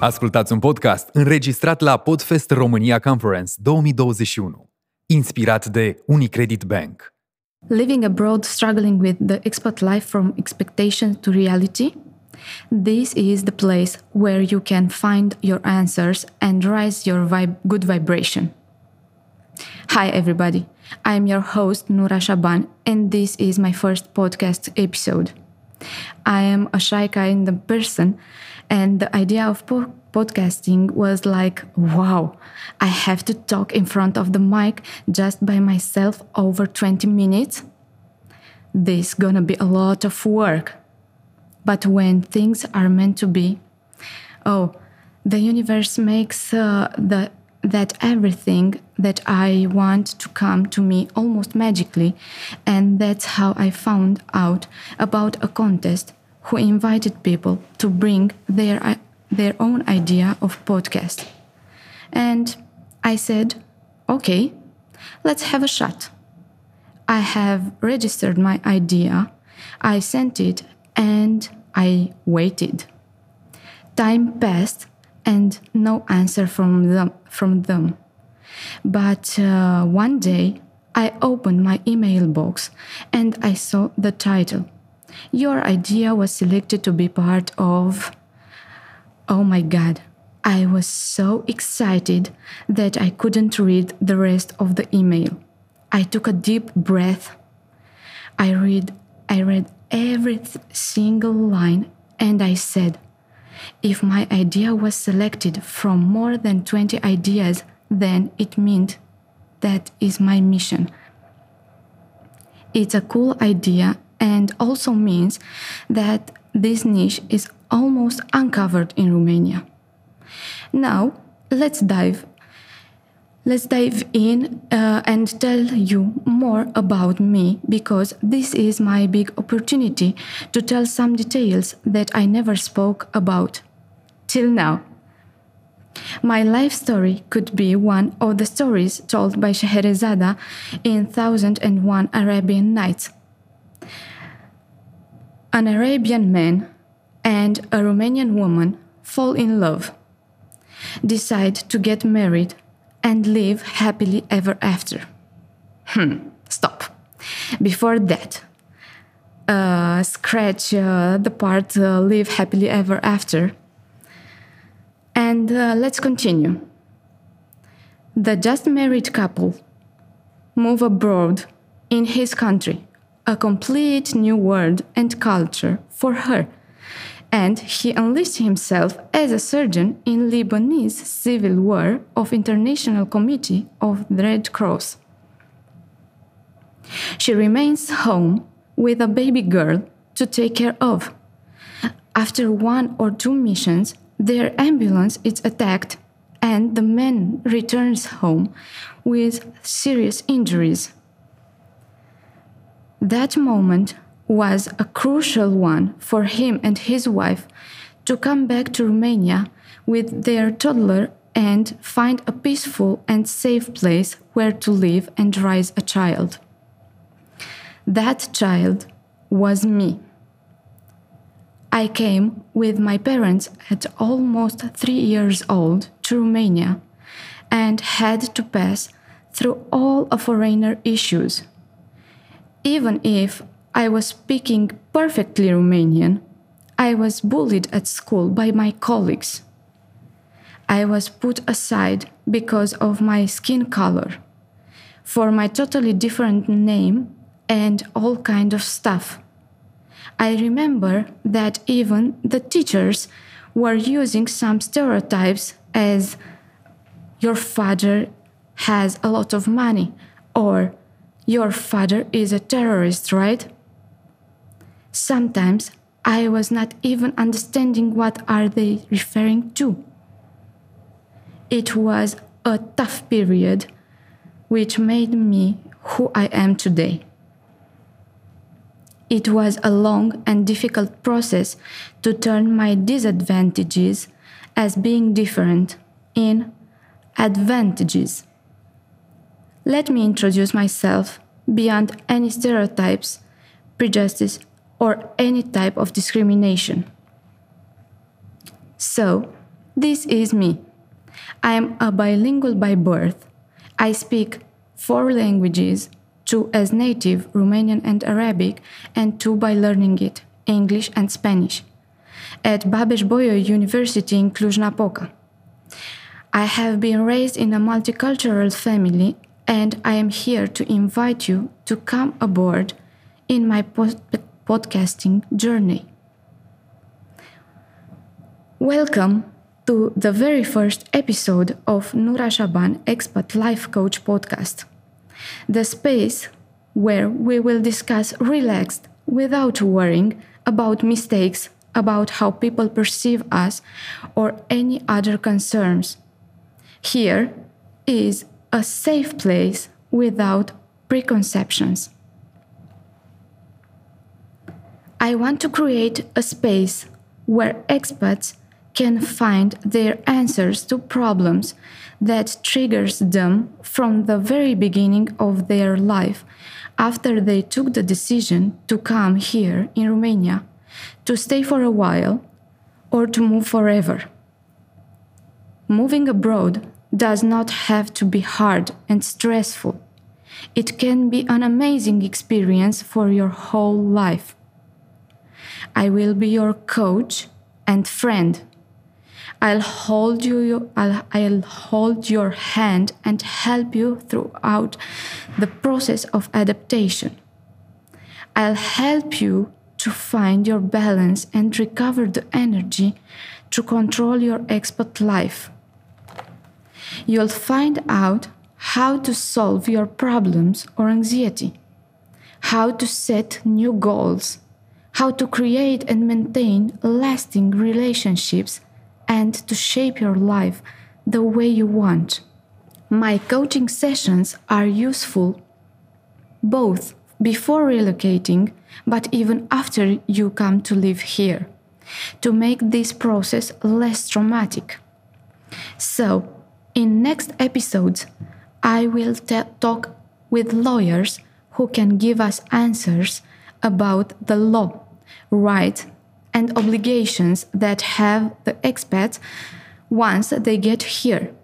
Ascultați un podcast înregistrat la Podfest România Conference 2021, inspirat de Unicredit Bank. Living abroad, struggling with the expat life from expectation to reality? This is the place where you can find your answers and rise your good vibration. Hi, everybody. I'm your host, Nura Shaban, and this is my first podcast episode. I am a shy kind of person, and the idea of po- podcasting was like, wow, I have to talk in front of the mic just by myself over 20 minutes. This gonna be a lot of work. But when things are meant to be, oh, the universe makes uh, the that everything that I want to come to me almost magically, and that's how I found out about a contest who invited people to bring their uh, their own idea of podcast. And I said, "Okay, let's have a shot." I have registered my idea, I sent it, and I waited. Time passed and no answer from them. From them. But uh, one day I opened my email box and I saw the title. Your idea was selected to be part of. Oh my god, I was so excited that I couldn't read the rest of the email. I took a deep breath. I read I read every single line and I said, if my idea was selected from more than 20 ideas, then it meant that is my mission. It's a cool idea and also means that this niche is almost uncovered in Romania. Now, let's dive let's dive in uh, and tell you more about me because this is my big opportunity to tell some details that I never spoke about till now. My life story could be one of the stories told by Scheherazade in 1001 Arabian Nights. An Arabian man and a Romanian woman fall in love, decide to get married and live happily ever after. Hmm, stop. Before that, uh, scratch uh, the part uh, live happily ever after. And uh, let's continue. The just married couple move abroad in his country, a complete new world and culture for her and he enlists himself as a surgeon in Lebanese civil war of International Committee of the Red Cross. She remains home with a baby girl to take care of. After one or two missions, their ambulance is attacked and the man returns home with serious injuries. That moment was a crucial one for him and his wife to come back to Romania with their toddler and find a peaceful and safe place where to live and raise a child. That child was me. I came with my parents at almost three years old to Romania and had to pass through all of foreigner issues. Even if I was speaking perfectly Romanian. I was bullied at school by my colleagues. I was put aside because of my skin color, for my totally different name, and all kind of stuff. I remember that even the teachers were using some stereotypes as your father has a lot of money or your father is a terrorist, right? Sometimes I was not even understanding what are they referring to. It was a tough period which made me who I am today. It was a long and difficult process to turn my disadvantages as being different in advantages. Let me introduce myself beyond any stereotypes, prejudices, or any type of discrimination. So, This is me. I am a bilingual by birth. I speak four languages, two as native, Romanian and Arabic, and two by learning it, English and Spanish, at Babeș-Bolyai University in Cluj-Napoca. I have been raised in a multicultural family and I am here to invite you to come aboard in my pod- podcasting journey. Welcome to the very first episode of Nura Shaban Expat Life Coach podcast, the space where we will discuss relaxed without worrying about mistakes, about how people perceive us, or any other concerns. Here is a safe place without preconceptions. I want to create a space where expats can find their answers to problems that triggers them from the very beginning of their life after they took the decision to come here in Romania to stay for a while or to move forever. Moving abroad does not have to be hard and stressful. It can be an amazing experience for your whole life. I will be your coach and friend. I'll hold you I'll, I'll hold your hand and help you throughout the process of adaptation. I'll help you to find your balance and recover the energy to control your expat life you'll find out how to solve your problems or anxiety, how to set new goals, how to create and maintain lasting relationships, and to shape your life the way you want. My coaching sessions are useful both before relocating, but even after you come to live here, to make this process less traumatic. So, in next episodes, I will talk with lawyers who can give us answers about the law, rights, and obligations that have the expats once they get here.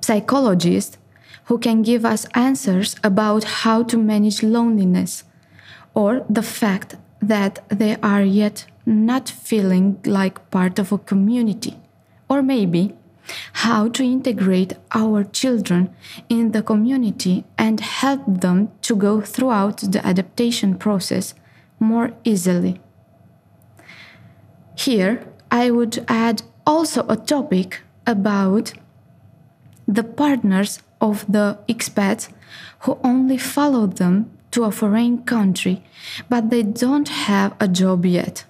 Psychologists who can give us answers about how to manage loneliness or the fact that they are yet not feeling like part of a community. Or maybe how to integrate our children in the community and help them to go throughout the adaptation process more easily. Here, I would add also a topic about the partners of the expats who only follow them to a foreign country, but they don't have a job yet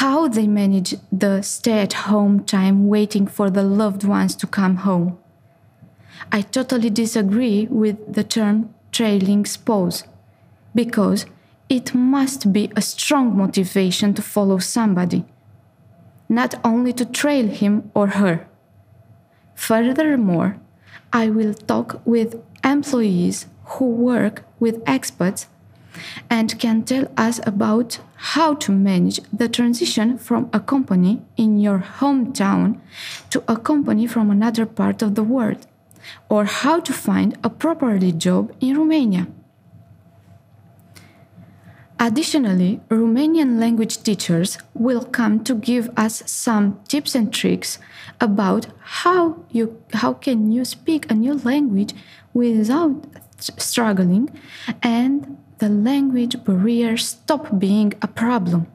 how they manage the stay at home time waiting for the loved ones to come home. I totally disagree with the term trailing spouse because it must be a strong motivation to follow somebody, not only to trail him or her. Furthermore, I will talk with employees who work with experts and can tell us about how to manage the transition from a company in your hometown to a company from another part of the world, or how to find a properly job in Romania. Additionally, Romanian language teachers will come to give us some tips and tricks about how you how can you speak a new language without struggling and the language barriers stop being a problem.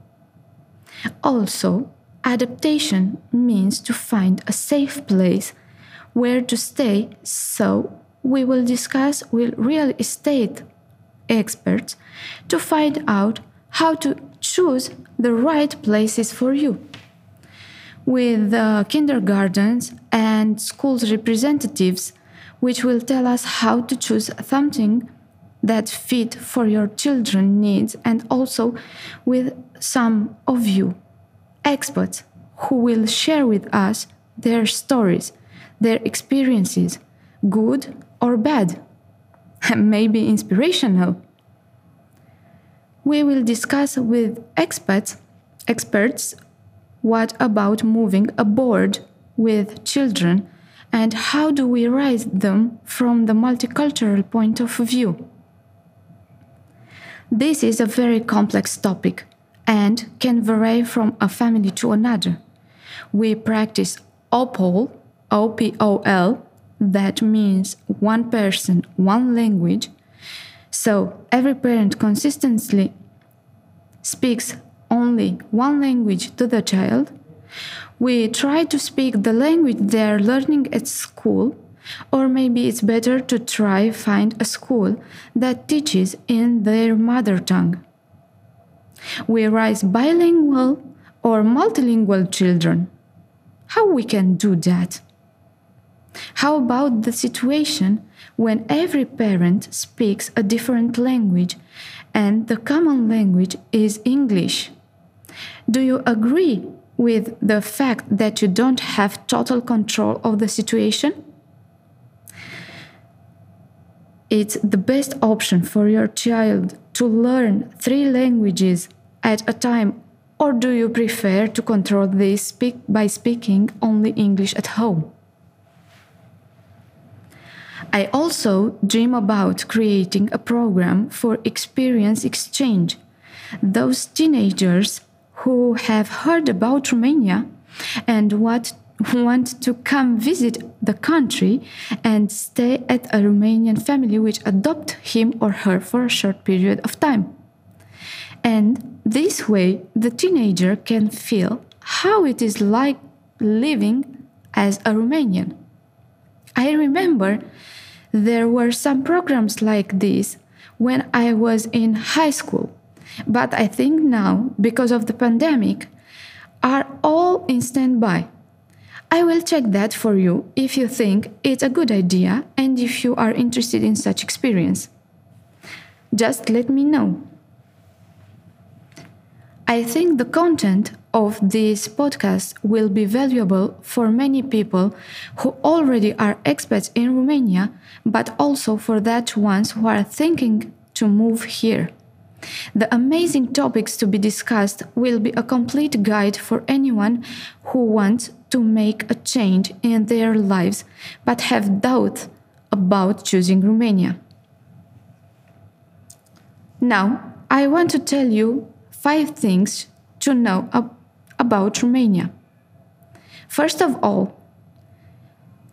Also, adaptation means to find a safe place where to stay, so we will discuss with real estate experts to find out how to choose the right places for you. With the kindergartens and schools representatives, which will tell us how to choose something that fit for your children needs and also with some of you experts who will share with us their stories their experiences good or bad maybe inspirational we will discuss with experts experts what about moving abroad with children and how do we raise them from the multicultural point of view? This is a very complex topic and can vary from a family to another. We practice OPOL, O-P-O-L, that means one person, one language. So every parent consistently speaks only one language to the child. We try to speak the language they are learning at school, or maybe it's better to try find a school that teaches in their mother tongue. We raise bilingual or multilingual children. How we can do that? How about the situation when every parent speaks a different language and the common language is English? Do you agree with the fact that you don't have total control of the situation? It's the best option for your child to learn three languages at a time, or do you prefer to control this speak by speaking only English at home? I also dream about creating a program for experience exchange. Those teenagers who have heard about Romania and what want to come visit the country and stay at a Romanian family which adopt him or her for a short period of time. And this way the teenager can feel how it is like living as a Romanian. I remember there were some programs like this when I was in high school, but I think now, because of the pandemic, are all in standby. I will check that for you if you think it's a good idea and if you are interested in such experience. Just let me know. I think the content of this podcast will be valuable for many people who already are expats in Romania, but also for that ones who are thinking to move here. The amazing topics to be discussed will be a complete guide for anyone who wants to make a change in their lives but have doubt about choosing Romania. Now, I want to tell you five things to know ab- about Romania. First of all,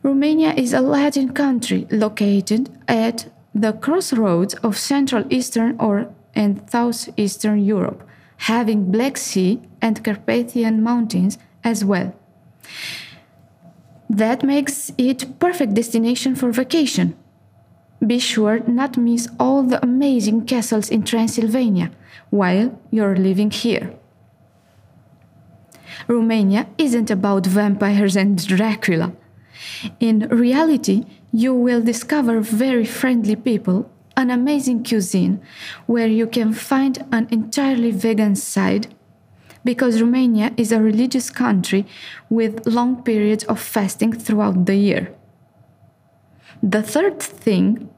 Romania is a Latin country located at the crossroads of Central Eastern or and Southeastern Europe, having Black Sea and Carpathian Mountains as well. That makes it perfect destination for vacation. Be sure not miss all the amazing castles in Transylvania while you're living here. Romania isn't about vampires and Dracula. In reality, you will discover very friendly people, an amazing cuisine, where you can find an entirely vegan side, because Romania is a religious country with long periods of fasting throughout the year. The third thing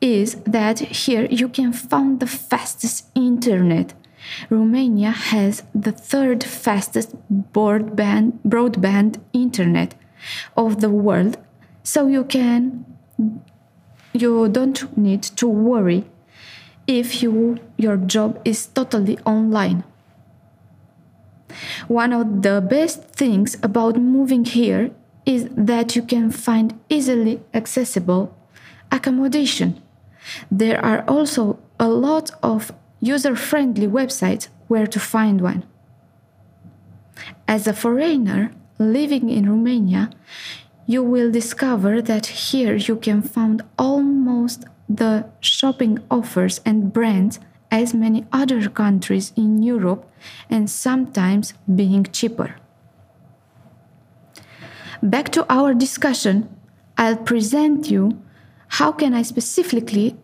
is that here you can find the fastest internet Romania has the third fastest broadband, broadband internet of the world, so you can you don't need to worry if you your job is totally online. One of the best things about moving here is that you can find easily accessible accommodation. There are also a lot of user friendly websites where to find one. As a foreigner living in Romania, you will discover that here you can find almost the shopping offers and brands as many other countries in Europe and sometimes being cheaper. Back to our discussion, I'll present you how can I specifically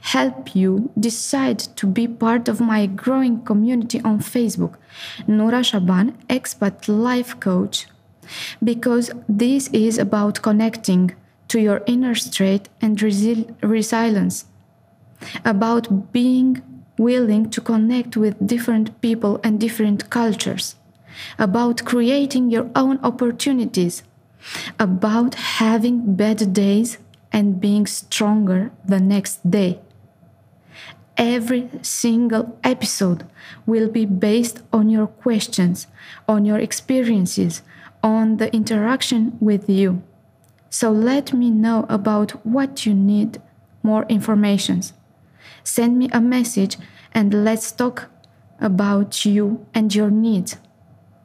help you decide to be part of my growing community on Facebook, Nura Shaban, Expat Life Coach, because this is about connecting to your inner strength and resi- resilience, about being willing to connect with different people and different cultures, about creating your own opportunities, about having bad days and being stronger the next day. Every single episode will be based on your questions, on your experiences, on the interaction with you. So let me know about what you need more informations. Send me a message and let's talk about you and your needs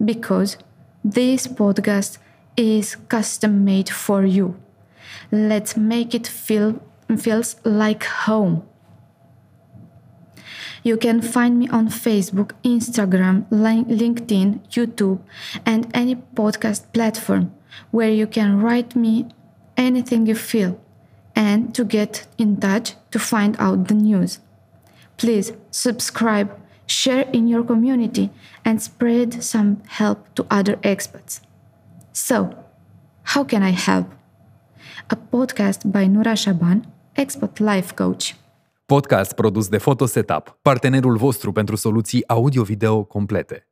because this podcast is custom made for you. Let's make it feel feels like home. You can find me on Facebook, Instagram, LinkedIn, YouTube, and any podcast platform where you can write me anything you feel and to get in touch to find out the news. Please subscribe, share in your community, and spread some help to other expats. So, how can I help? A podcast by Nura Shaban, Expat Life Coach. Podcast produs de Photo Setup, partenerul vostru pentru soluții audio-video complete.